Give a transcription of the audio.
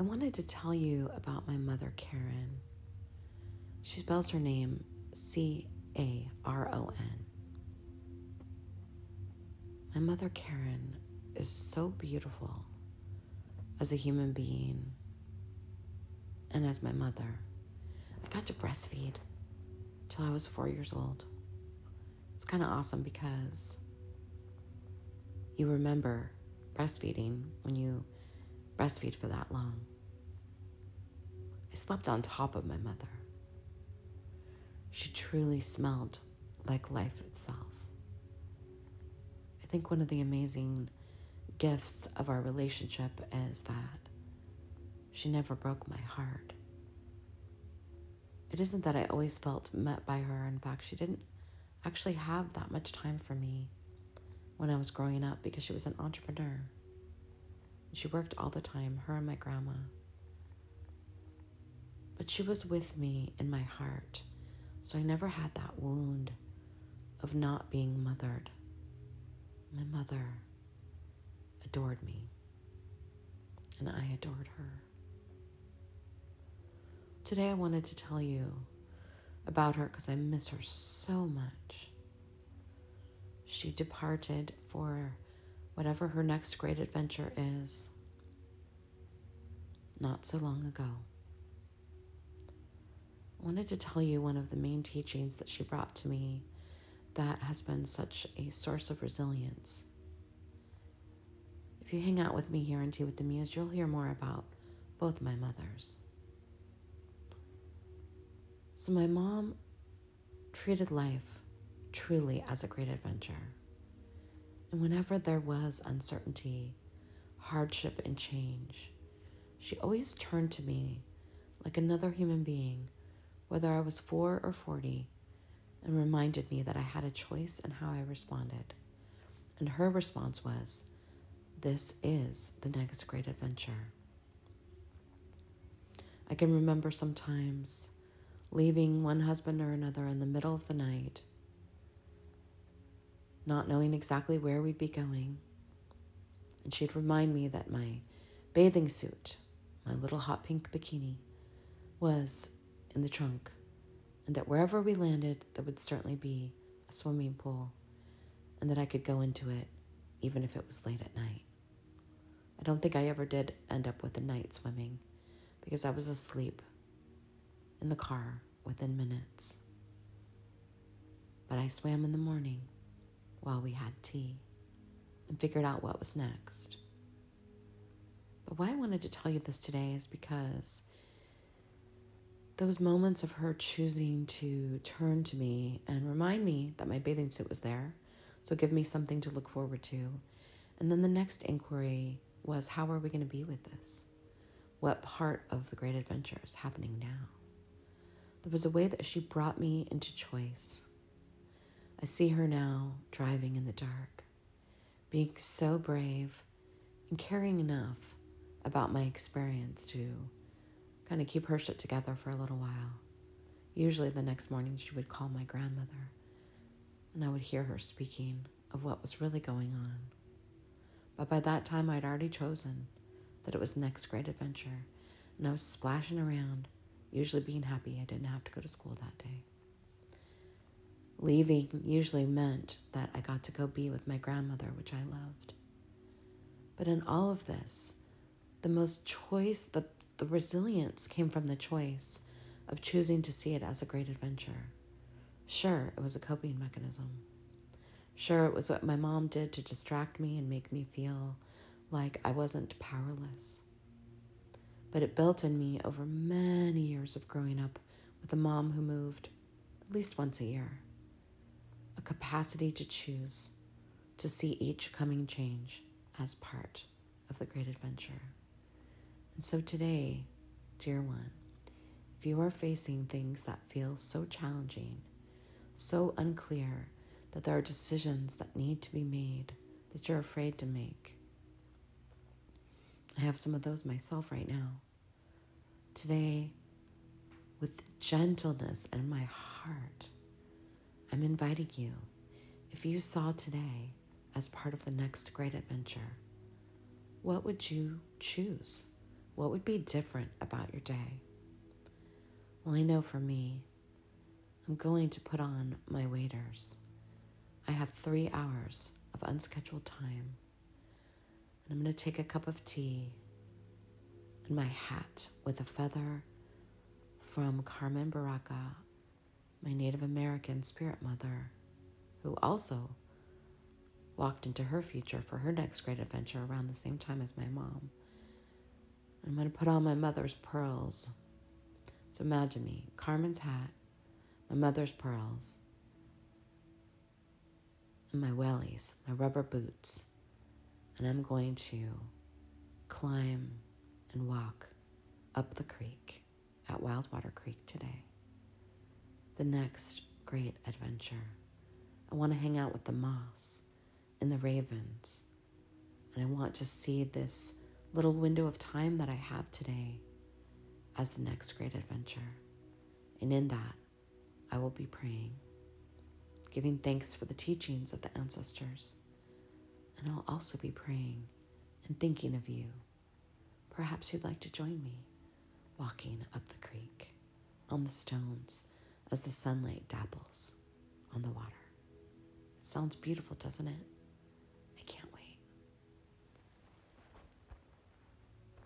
I wanted to tell you about my mother, Caron. She spells her name C A R O N. My mother, Caron, is so beautiful as a human being and as my mother. I got to breastfeed till I was four years old. It's kind of awesome because you remember breastfeeding when you breastfeed for that long. I slept on top of my mother. She truly smelled like life itself. I think one of the amazing gifts of our relationship is that she never broke my heart. It isn't that I always felt met by her. In fact, she didn't actually have that much time for me when I was growing up because she was an entrepreneur. She worked all the time, her and my grandma. But she was with me in my heart, so I never had that wound of not being mothered. My mother adored me, and I adored her. Today, I wanted to tell you about her because I miss her so much. She departed for whatever her next great adventure is not so long ago. I wanted to tell you one of the main teachings that she brought to me that has been such a source of resilience. If you hang out with me here in Tea with the Muse, you'll hear more about both my mothers. So, my mom treated life truly as a great adventure. And whenever there was uncertainty, hardship, and change, she always turned to me like another human being, whether I was four or 40, and reminded me that I had a choice in how I responded. And her response was, This is the next great adventure. I can remember sometimes leaving one husband or another in the middle of the night not knowing exactly where we'd be going. And she'd remind me that my bathing suit, my little hot pink bikini, was in the trunk, and that wherever we landed, there would certainly be a swimming pool, and that I could go into it even if it was late at night. I don't think I ever did end up with a night swimming because I was asleep in the car within minutes. But I swam in the morning while we had tea and figured out what was next. But why I wanted to tell you this today is because those moments of her choosing to turn to me and remind me that my bathing suit was there, so give me something to look forward to. And then the next inquiry was how are we going to be with this? What part of the great adventure is happening now? There was a way that she brought me into choice I see her now driving in the dark, being so brave and caring enough about my experience to kind of keep her shit together for a little while. Usually the next morning she would call my grandmother and I would hear her speaking of what was really going on. But by that time I'd already chosen that it was next great adventure and I was splashing around, usually being happy I didn't have to go to school that day. Leaving usually meant that I got to go be with my grandmother, which I loved. But in all of this, the most choice, the, the resilience came from the choice of choosing to see it as a great adventure. Sure, it was a coping mechanism. Sure, it was what my mom did to distract me and make me feel like I wasn't powerless. But it built in me over many years of growing up with a mom who moved at least once a year a capacity to choose, to see each coming change as part of the great adventure. And so today, dear one, if you are facing things that feel so challenging, so unclear, that there are decisions that need to be made that you're afraid to make, I have some of those myself right now. Today, with gentleness in my heart, I'm inviting you, if you saw today as part of the next great adventure, what would you choose? What would be different about your day? Well, I know for me, I'm going to put on my waders. I have three hours of unscheduled time. And I'm going to take a cup of tea and my hat with a feather from Carmen Baraka, my Native American spirit mother, who also walked into her future for her next great adventure around the same time as my mom. I'm going to put on my mother's pearls. So imagine me, Carmen's hat, my mother's pearls, and my wellies, my rubber boots. And I'm going to climb and walk up the creek at Wildwater Creek today. The next great adventure. I want to hang out with the moss and the ravens. And I want to see this little window of time that I have today as the next great adventure. And in that, I will be praying, giving thanks for the teachings of the ancestors. And I'll also be praying and thinking of you. Perhaps you'd like to join me walking up the creek on the stones as the sunlight dapples on the water. Sounds beautiful, doesn't it?